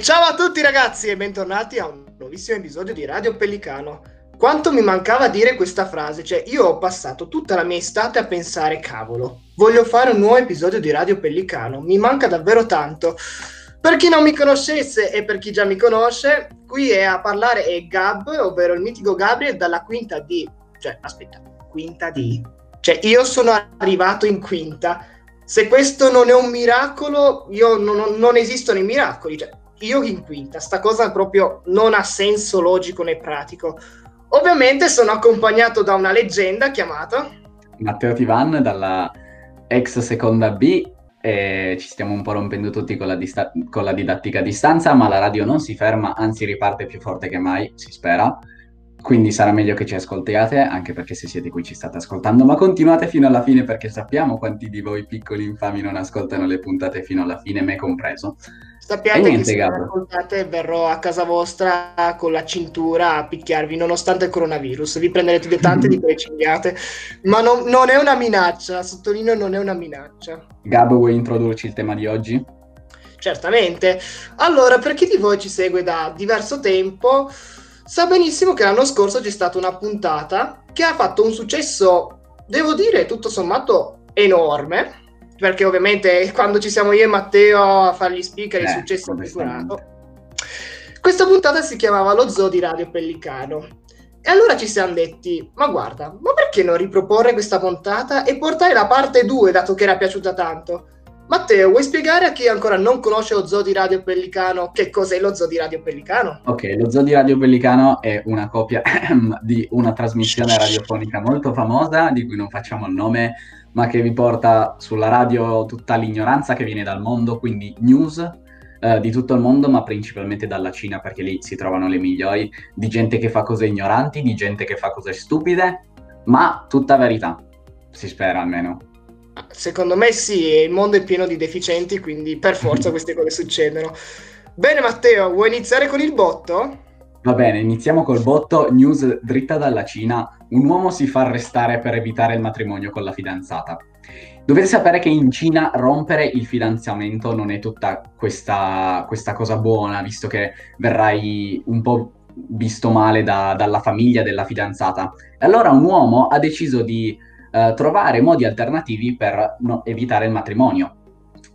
Ciao a tutti ragazzi e bentornati a un nuovissimo episodio di Radio Pellicano. Quanto mi mancava dire questa frase, cioè io ho passato tutta la mia estate a pensare cavolo, voglio fare un nuovo episodio di Radio Pellicano, mi manca davvero tanto. Per chi non mi conoscesse e per chi già mi conosce, qui è a parlare è Gab, ovvero il mitico Gabriel dalla quinta D. Cioè, aspetta, quinta D. Cioè, io sono arrivato in quinta. Se questo non è un miracolo, io non, non esistono i miracoli. Cioè, io in quinta, sta cosa proprio non ha senso logico né pratico. Ovviamente sono accompagnato da una leggenda chiamata Matteo Tivan dalla ex seconda B e ci stiamo un po' rompendo tutti con la, dista- con la didattica a distanza, ma la radio non si ferma, anzi riparte più forte che mai, si spera. Quindi sarà meglio che ci ascoltiate, anche perché se siete qui ci state ascoltando, ma continuate fino alla fine perché sappiamo quanti di voi piccoli infami non ascoltano le puntate fino alla fine, me compreso. Sappiate niente, che se Gabro. ascoltate verrò a casa vostra con la cintura a picchiarvi nonostante il coronavirus. Vi prenderete tante di quelle cinghiate, ma non, non, è una minaccia, sottolineo non è una minaccia. Gab, vuoi introdurci il tema di oggi? Certamente. Allora, per chi di voi ci segue da diverso tempo, sa benissimo che l'anno scorso c'è stata una puntata che ha fatto un successo, devo dire, tutto sommato enorme perché ovviamente quando ci siamo io e Matteo a fare gli speaker eh, il successo è assicurato. Questa puntata si chiamava Lo Zoo di Radio Pellicano. E allora ci siamo detti, ma guarda, ma perché non riproporre questa puntata e portare la parte 2, dato che era piaciuta tanto? Matteo, vuoi spiegare a chi ancora non conosce lo Zoo di Radio Pellicano che cos'è lo Zoo di Radio Pellicano? Ok, lo Zoo di Radio Pellicano è una copia di una trasmissione radiofonica molto famosa, di cui non facciamo il nome, ma che vi porta sulla radio tutta l'ignoranza che viene dal mondo, quindi news eh, di tutto il mondo, ma principalmente dalla Cina, perché lì si trovano le migliori, di gente che fa cose ignoranti, di gente che fa cose stupide, ma tutta verità, si spera almeno. Secondo me sì, il mondo è pieno di deficienti, quindi per forza queste cose succedono. Bene Matteo, vuoi iniziare con il botto? Va bene, iniziamo col botto, news dritta dalla Cina. Un uomo si fa arrestare per evitare il matrimonio con la fidanzata. Dovete sapere che in Cina rompere il fidanzamento non è tutta questa, questa cosa buona, visto che verrai un po' visto male da, dalla famiglia della fidanzata. Allora un uomo ha deciso di uh, trovare modi alternativi per no, evitare il matrimonio.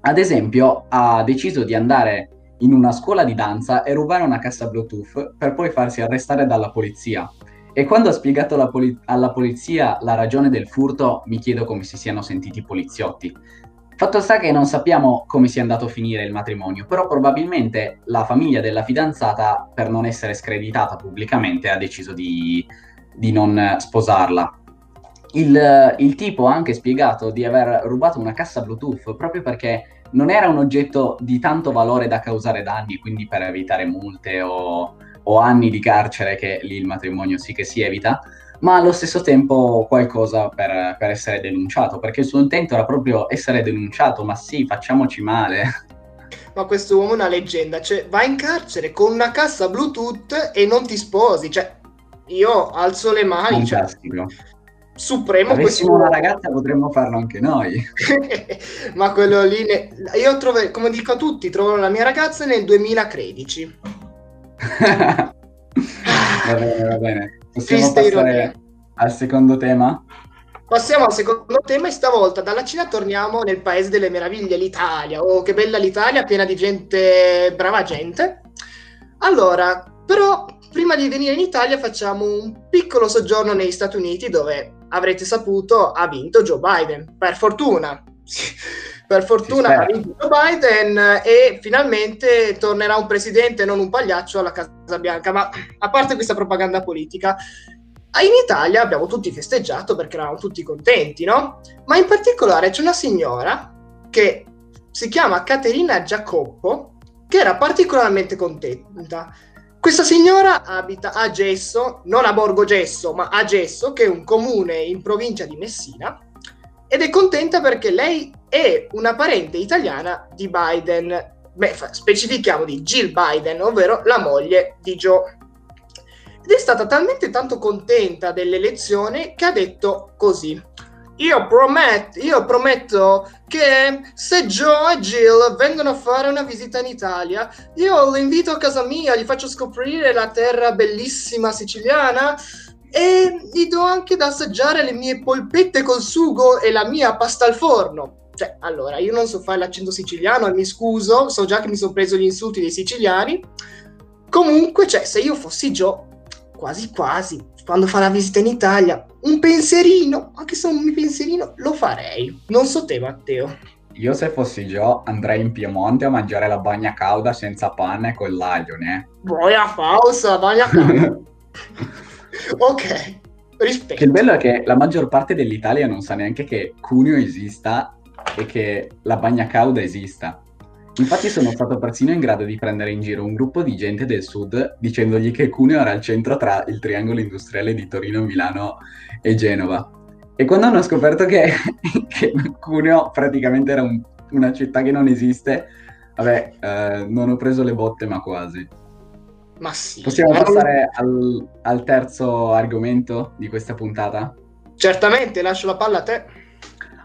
Ad esempio, ha deciso di andare in una scuola di danza e rubare una cassa Bluetooth per poi farsi arrestare dalla polizia. E quando ha spiegato poli- alla polizia la ragione del furto, mi chiedo come si siano sentiti i poliziotti. Fatto sta che non sappiamo come sia andato a finire il matrimonio, però probabilmente la famiglia della fidanzata, per non essere screditata pubblicamente, ha deciso di, di non sposarla. Il, il tipo ha anche spiegato di aver rubato una cassa Bluetooth proprio perché non era un oggetto di tanto valore da causare danni, quindi per evitare multe o, o anni di carcere, che lì il matrimonio sì che si evita, ma allo stesso tempo qualcosa per, per, essere denunciato, perché il suo intento era proprio essere denunciato, ma sì, facciamoci male. Ma questo uomo è una leggenda, cioè va in carcere con una cassa Bluetooth e non ti sposi, cioè io alzo le mani. Cioè, Fantastico. Cioè, supremo questo una ragazza potremmo farlo anche noi ma quello lì ne... io trovo come dico a tutti trovo la mia ragazza nel 2013 va bene va bene possiamo Triste passare ironia. al secondo tema Passiamo al secondo tema e stavolta dalla Cina torniamo nel paese delle meraviglie, l'Italia. Oh, che bella l'Italia, piena di gente, brava gente. Allora, però, prima di venire in Italia facciamo un piccolo soggiorno negli Stati Uniti dove avrete saputo, ha vinto Joe Biden, per fortuna. per fortuna ha vinto Joe Biden e finalmente tornerà un presidente, non un pagliaccio, alla Casa Bianca. Ma a parte questa propaganda politica, in Italia abbiamo tutti festeggiato perché eravamo tutti contenti, no? Ma in particolare c'è una signora che si chiama Caterina Giacoppo che era particolarmente contenta questa signora abita a Gesso, non a Borgo Gesso, ma a Gesso, che è un comune in provincia di Messina, ed è contenta perché lei è una parente italiana di Biden, beh, specifichiamo di Jill Biden, ovvero la moglie di Joe. Ed è stata talmente tanto contenta dell'elezione che ha detto così. Io prometto, io prometto che se Joe e Jill vengono a fare una visita in Italia, io lo invito a casa mia, gli faccio scoprire la terra bellissima siciliana e gli do anche da assaggiare le mie polpette col sugo e la mia pasta al forno. Cioè, allora, io non so fare l'accento siciliano e mi scuso, so già che mi sono preso gli insulti dei siciliani. Comunque, cioè, se io fossi Joe, quasi quasi, quando fa la visita in Italia, un pensierino, anche se un pensierino, lo farei. Non so te, Matteo. Io se fossi Joe andrei in Piemonte a mangiare la bagna cauda senza panna e con l'aglio, ne? Boia falsa, bagna cauda. ok, rispetto. Che il bello è che la maggior parte dell'Italia non sa neanche che Cuneo esista e che la bagna cauda esista. Infatti sono stato persino in grado di prendere in giro un gruppo di gente del sud dicendogli che Cuneo era il centro tra il triangolo industriale di Torino, Milano e Genova. E quando hanno scoperto che, che Cuneo praticamente era un, una città che non esiste, vabbè, eh, non ho preso le botte ma quasi. Ma sì. Possiamo passare al, al terzo argomento di questa puntata? Certamente, lascio la palla a te.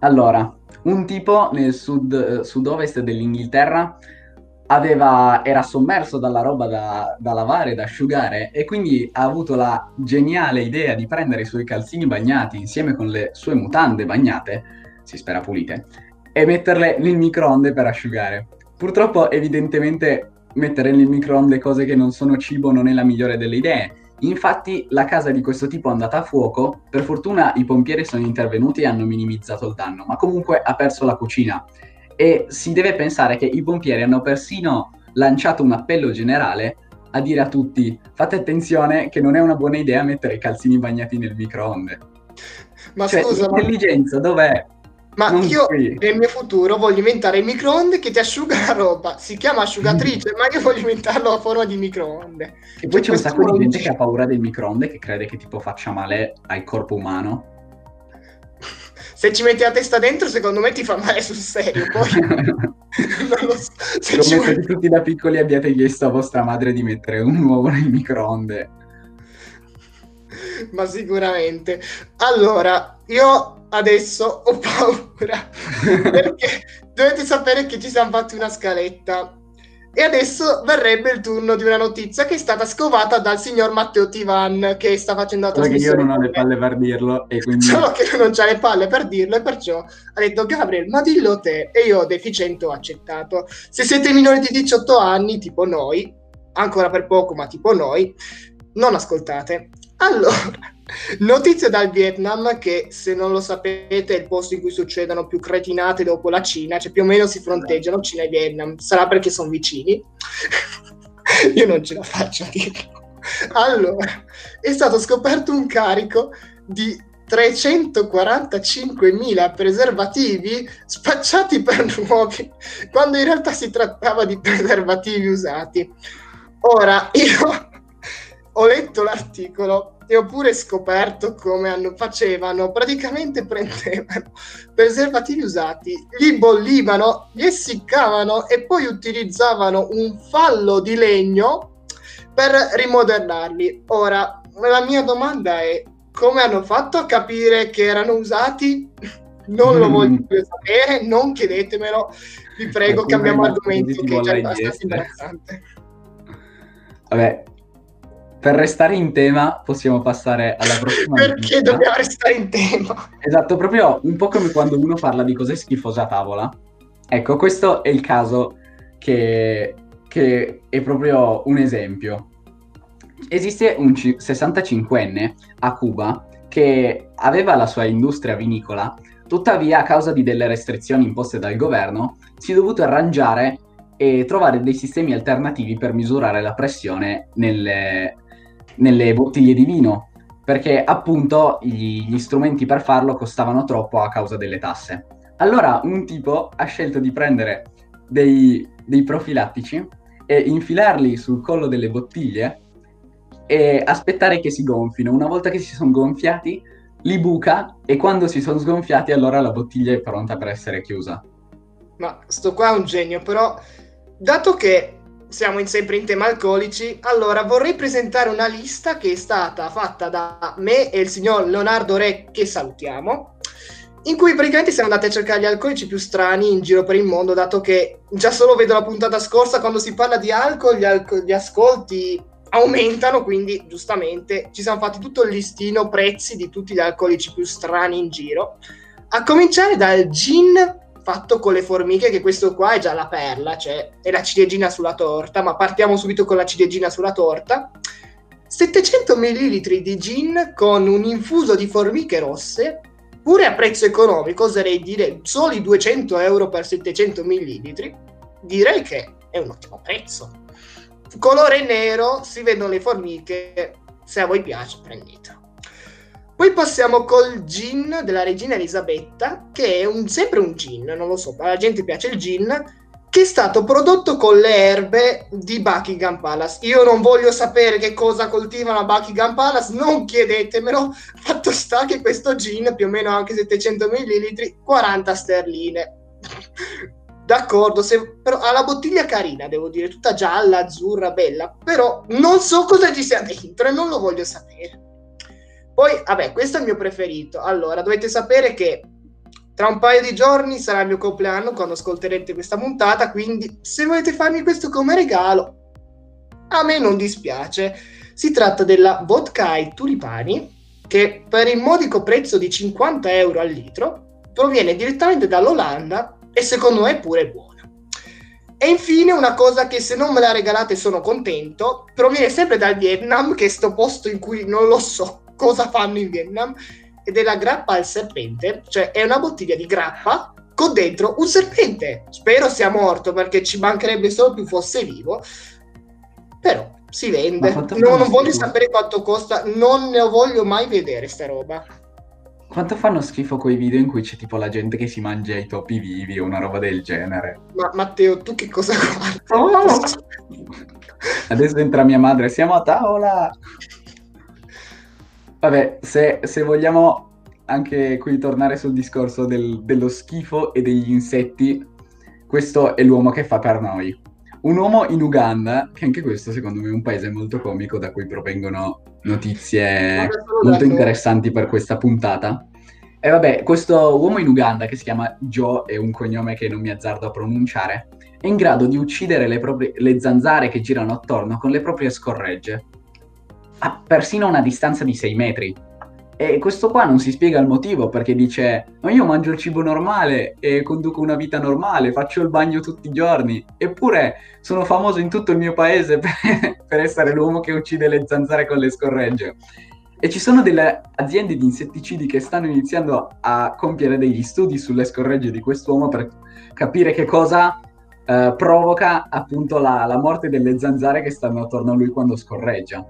Allora, un tipo nel sud, eh, sud-ovest dell'Inghilterra aveva, era sommerso dalla roba da, da, lavare, da asciugare e quindi ha avuto la geniale idea di prendere i suoi calzini bagnati insieme con le sue mutande bagnate, si spera pulite, e metterle nel microonde per asciugare. Purtroppo evidentemente mettere nel microonde cose che non sono cibo non è la migliore delle idee. Infatti la casa di questo tipo è andata a fuoco, per fortuna i pompieri sono intervenuti e hanno minimizzato il danno, ma comunque ha perso la cucina. E si deve pensare che i pompieri hanno persino lanciato un appello generale a dire a tutti fate attenzione che non è una buona idea mettere i calzini bagnati nel microonde. Ma cioè, scusa, l'intelligenza ma... dov'è? Ma non io qui. nel mio futuro voglio inventare il microonde che ti asciuga la roba. Si chiama asciugatrice, ma io voglio inventarlo a forma di microonde. E poi cioè, c'è un sacco di gente che ha paura del microonde, che crede che tipo faccia male al corpo umano. Se ci metti la testa dentro, secondo me ti fa male sul serio. Poi non lo so. Se Come se tutti da piccoli abbiate chiesto a vostra madre di mettere un uovo nel microonde. Ma sicuramente. Allora, io adesso ho paura perché dovete sapere che ci siamo fatti una scaletta e adesso verrebbe il turno di una notizia che è stata scovata dal signor Matteo Tivan che sta facendo la trasmissione. Solo che io non ho le palle per dirlo e quindi... Solo che non c'ha le palle per dirlo e perciò ha detto Gabriel ma dillo te e io deficiente ho accettato. Se siete minori di 18 anni tipo noi, ancora per poco ma tipo noi, non ascoltate. Allora, Notizia dal Vietnam che se non lo sapete è il posto in cui succedono più cretinate dopo la Cina, cioè più o meno si fronteggiano Cina e Vietnam, sarà perché sono vicini. Io non ce la faccio a dirlo. Allora, è stato scoperto un carico di 345.000 preservativi spacciati per nuovi, quando in realtà si trattava di preservativi usati. Ora, io ho letto l'articolo e ho pure scoperto come hanno, facevano, praticamente prendevano preservativi usati, li bollivano, li essiccavano e poi utilizzavano un fallo di legno per rimodellarli. Ora, la mia domanda è come hanno fatto a capire che erano usati? Non lo voglio più sapere, non chiedetemelo, vi prego, cambiamo argomento che è già abbastanza imbarazzante. Vabbè, per restare in tema possiamo passare alla prossima. Perché notizia. dobbiamo restare in tema? Esatto, proprio un po' come quando uno parla di cose schifose a tavola. Ecco, questo è il caso che, che è proprio un esempio. Esiste un 65enne a Cuba che aveva la sua industria vinicola, tuttavia a causa di delle restrizioni imposte dal governo si è dovuto arrangiare e trovare dei sistemi alternativi per misurare la pressione nelle, nelle bottiglie di vino, perché appunto gli, gli strumenti per farlo costavano troppo a causa delle tasse. Allora un tipo ha scelto di prendere dei, dei profilattici e infilarli sul collo delle bottiglie e aspettare che si gonfino. Una volta che si sono gonfiati, li buca e quando si sono sgonfiati allora la bottiglia è pronta per essere chiusa. Ma sto qua è un genio, però dato che siamo in, sempre in tema alcolici, allora vorrei presentare una lista che è stata fatta da me e il signor Leonardo Re, che salutiamo, in cui praticamente siamo andati a cercare gli alcolici più strani in giro per il mondo, dato che già solo vedo la puntata scorsa, quando si parla di alcol, gli, alco- gli ascolti aumentano, quindi giustamente ci siamo fatti tutto il listino prezzi di tutti gli alcolici più strani in giro, a cominciare dal gin fatto con le formiche, che questo qua è già la perla, cioè è la ciliegina sulla torta, ma partiamo subito con la ciliegina sulla torta. 700 ml di gin con un infuso di formiche rosse pure a prezzo economico, oserei dire soli 200 euro per 700 ml, direi che è un ottimo prezzo. Colore nero, si vedono le formiche, se a voi piace prendete. Poi passiamo col gin della regina Elisabetta, che è un, sempre un gin, non lo so, alla gente piace il gin, che è stato prodotto con le erbe di Buckingham Palace. Io non voglio sapere che cosa coltivano a Buckingham Palace, non chiedetemelo. Fatto sta che questo gin, più o meno anche 700 ml, 40 sterline. D'accordo, se, però ha la bottiglia carina, devo dire, tutta gialla, azzurra, bella, però non so cosa ci sia dentro e non lo voglio sapere. Poi, vabbè, questo è il mio preferito. Allora, dovete sapere che tra un paio di giorni sarà il mio compleanno quando ascolterete questa puntata, quindi se volete farmi questo come regalo, a me non dispiace. Si tratta della vodka ai tulipani, che per il modico prezzo di 50 euro al litro proviene direttamente dall'Olanda e secondo me è pure buona. E infine una cosa che se non me la regalate sono contento, proviene sempre dal Vietnam, che è sto posto in cui non lo so cosa fanno in Vietnam, ed è la grappa al serpente, cioè è una bottiglia di grappa con dentro un serpente. Spero sia morto perché ci mancherebbe solo più fosse vivo. Però si vende. No, non voglio sapere quanto costa, non ne voglio mai vedere sta roba. Quanto fanno schifo quei video in cui c'è tipo la gente che si mangia i topi vivi o una roba del genere? Ma Matteo, tu che cosa guardi? Oh! Adesso entra mia madre, siamo a tavola! Vabbè, se, se, vogliamo anche qui tornare sul discorso del, dello schifo e degli insetti, questo è l'uomo che fa per noi. Un uomo in Uganda, che anche questo secondo me è un paese molto comico da cui provengono notizie molto interessanti per questa puntata. E vabbè, questo uomo in Uganda che si chiama Joe, è un cognome che non mi azzardo a pronunciare, è in grado di uccidere le, proprie, le zanzare che girano attorno con le proprie scorregge a persino una distanza di 6 metri. E questo qua non si spiega il motivo perché dice: Ma io mangio il cibo normale e conduco una vita normale, faccio il bagno tutti i giorni. Eppure sono famoso in tutto il mio paese per, per essere l'uomo che uccide le zanzare con le scorregge. E ci sono delle aziende di insetticidi che stanno iniziando a compiere degli studi sulle scorregge di quest'uomo per capire che cosa eh, provoca appunto la, la morte delle zanzare che stanno attorno a lui quando scorreggia.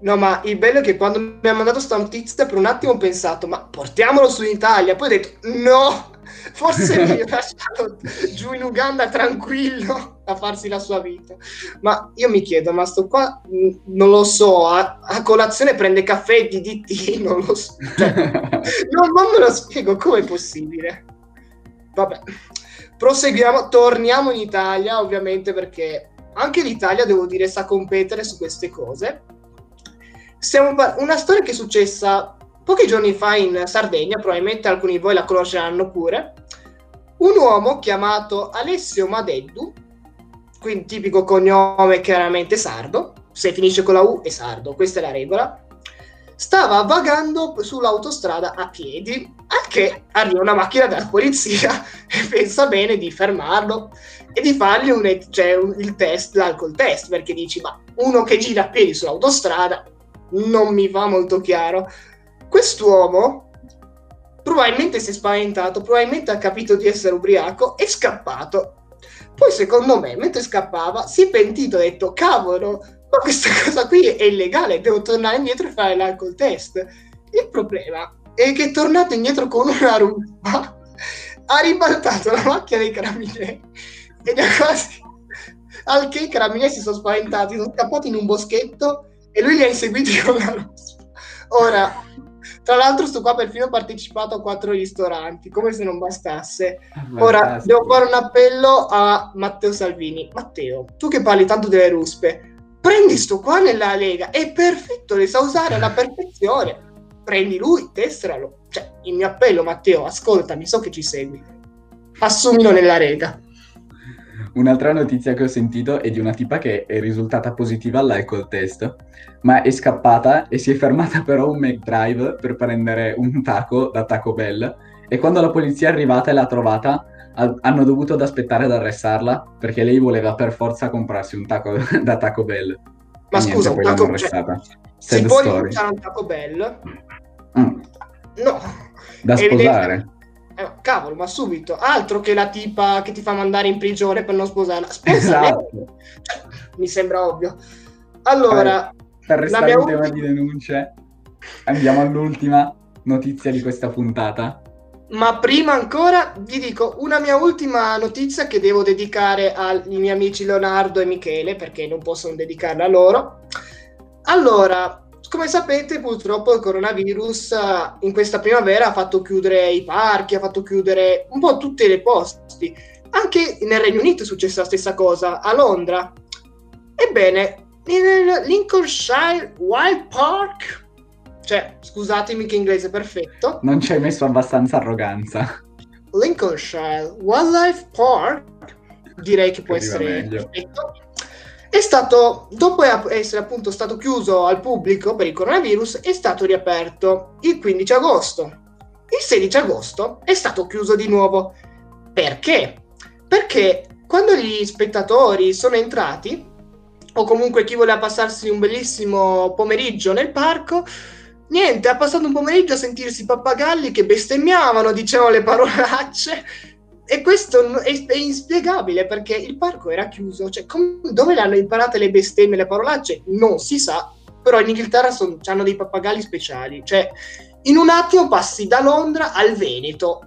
No, ma il bello è che quando mi ha mandato sta notizia per un attimo ho pensato, ma portiamolo su in Italia. Poi ho detto, no, forse mi lasciato giù in Uganda tranquillo a farsi la sua vita. Ma io mi chiedo, ma sto qua, non lo so, a, a colazione prende caffè e DDT, non lo so. Cioè, non, non me lo spiego, com'è possibile? Vabbè, proseguiamo, torniamo in Italia ovviamente perché anche l'Italia, devo dire, sa competere su queste cose Stiamo par- una storia che è successa pochi giorni fa in Sardegna, probabilmente alcuni di voi la conosceranno pure. Un uomo chiamato Alessio Madeddu, quindi tipico cognome chiaramente sardo, se finisce con la U è sardo, questa è la regola, stava vagando sull'autostrada a piedi, a che arriva una macchina della polizia e pensa bene di fermarlo e di fargli un, cioè, un, il test, l'alcol test, perché dici, ma uno che gira a piedi sull'autostrada non mi va molto chiaro. Quest'uomo probabilmente si è spaventato, probabilmente ha capito di essere ubriaco e è scappato. Poi, secondo me, mentre scappava, si è pentito e ha detto: Cavolo, ma questa cosa qui è illegale, devo tornare indietro e fare l'alcol test. Il problema è che è tornato indietro con una ruba, ha ribaltato la macchina dei carabinieri ed è quasi. Al che i carabinieri si sono spaventati, sono scappati in un boschetto e lui li ha inseguiti con la ruspa. Ora, tra l'altro sto qua perfino ho partecipato a quattro ristoranti, come se non bastasse. Ora, devo fare un appello a Matteo Salvini. Matteo, tu che parli tanto delle ruspe, prendi sto qua nella Lega, è perfetto, le sa usare alla perfezione. prendi lui, testralo. Cioè, il mio appello, Matteo, ascoltami, so che ci segui. Assumilo nella rega. Un'altra notizia che ho sentito è di una tipa che è risultata positiva all'alcol test, ma è scappata e si è fermata però a un McDrive per prendere un taco da Taco Bell e quando la polizia è arrivata e l'ha trovata hanno dovuto aspettare ad arrestarla perché lei voleva per forza comprarsi un taco da Taco Bell. Ma e scusa, niente, un taco cioè, si può rinunciare un Taco Bell? Mm. No. Da sposare? Eh, cavolo, ma subito. Altro che la tipa che ti fa mandare in prigione per non sposarla. Sposare. Esatto. Mi sembra ovvio. Allora, per restare in tema ultima... di denunce, andiamo all'ultima notizia di questa puntata. Ma prima ancora vi dico una mia ultima notizia che devo dedicare ai miei amici Leonardo e Michele, perché non posso non dedicarla a loro. Allora, come sapete, purtroppo il coronavirus eh, in questa primavera ha fatto chiudere i parchi, ha fatto chiudere un po' tutti i posti. Anche nel Regno Unito è successa la stessa cosa, a Londra. Ebbene, nel Lincolnshire Wild Park cioè, scusatemi che inglese perfetto. Non ci hai messo abbastanza arroganza. Lincolnshire Wildlife Park, direi che può essere meglio. perfetto. È stato, dopo essere appunto stato chiuso al pubblico per il coronavirus, è stato riaperto il 15 agosto. Il 16 agosto è stato chiuso di nuovo. Perché? Perché quando gli spettatori sono entrati, o comunque chi voleva passarsi un bellissimo pomeriggio nel parco, Niente, ha passato un pomeriggio a sentirsi pappagalli che bestemmiavano, dicevano le parolacce. E questo è, è inspiegabile perché il parco era chiuso. Cioè, com- dove le hanno imparate le bestemmie le parolacce? Non si sa. Però in Inghilterra son, hanno dei pappagalli speciali. Cioè, in un attimo passi da Londra al Veneto.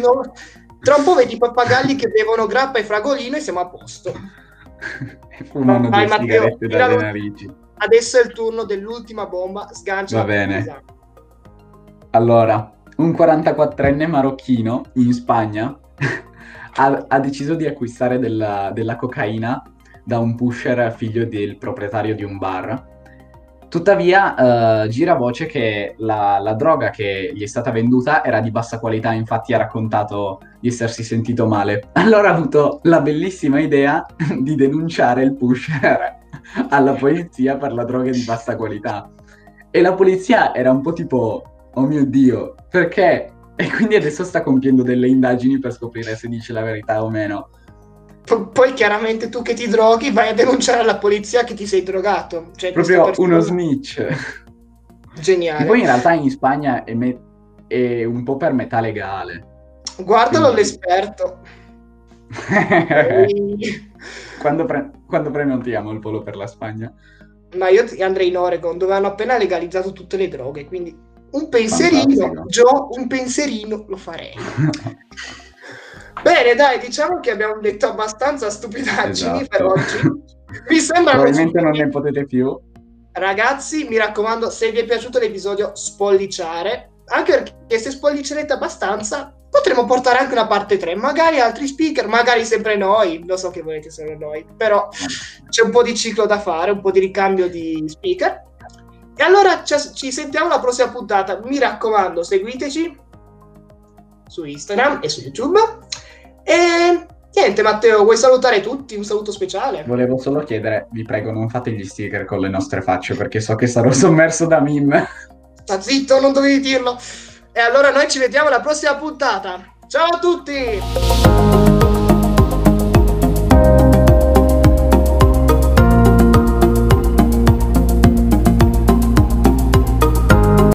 No, tra un po' vedi i pappagalli che bevono grappa e fragolino e siamo a posto. Fumano Vai, due Matteo, dalle narici. Adesso è il turno dell'ultima bomba, sgancia. Va bene. Allora, un 44enne marocchino in Spagna ha, ha, deciso di acquistare della, della cocaina da un pusher figlio del proprietario di un bar. Tuttavia, uh, gira voce che la, la, droga che gli è stata venduta era di bassa qualità, infatti ha raccontato di essersi sentito male. Allora ha avuto la bellissima idea di denunciare il pusher alla polizia per la droga di bassa qualità. E la polizia era un po' tipo, oh mio Dio, perché? E quindi adesso sta compiendo delle indagini per scoprire se dice la verità o meno. P- poi chiaramente tu che ti droghi vai a denunciare alla polizia che ti sei drogato. Cioè, Proprio uno snitch. Geniale. E poi in realtà in Spagna è, me- è un po' per metà legale. Guardalo quindi... all'esperto. quando, pre- quando prenotiamo il volo per la Spagna? Ma io andrei in Oregon, dove hanno appena legalizzato tutte le droghe, quindi un pensierino, Joe, un pensierino lo farei. Bene, dai, diciamo che abbiamo detto abbastanza stupidaggini esatto. per oggi. Mi sembra Probabilmente non ne potete più. Ragazzi, mi raccomando, se vi è piaciuto l'episodio, spolliciare. Anche perché se spollicerete abbastanza, potremmo portare anche una parte 3, magari altri speaker, magari sempre noi, lo so che volete solo noi, però c'è un po' di ciclo da fare, un po' di ricambio di speaker. E allora ci sentiamo alla prossima puntata, mi raccomando, seguiteci su Instagram e su YouTube. E niente, Matteo, vuoi salutare tutti? Un saluto speciale. Volevo solo chiedere, vi prego, non fate gli sticker con le nostre facce perché so che sarò sommerso da meme. Sta zitto, non dovevi dirlo. E allora noi ci vediamo alla prossima puntata. Ciao a tutti!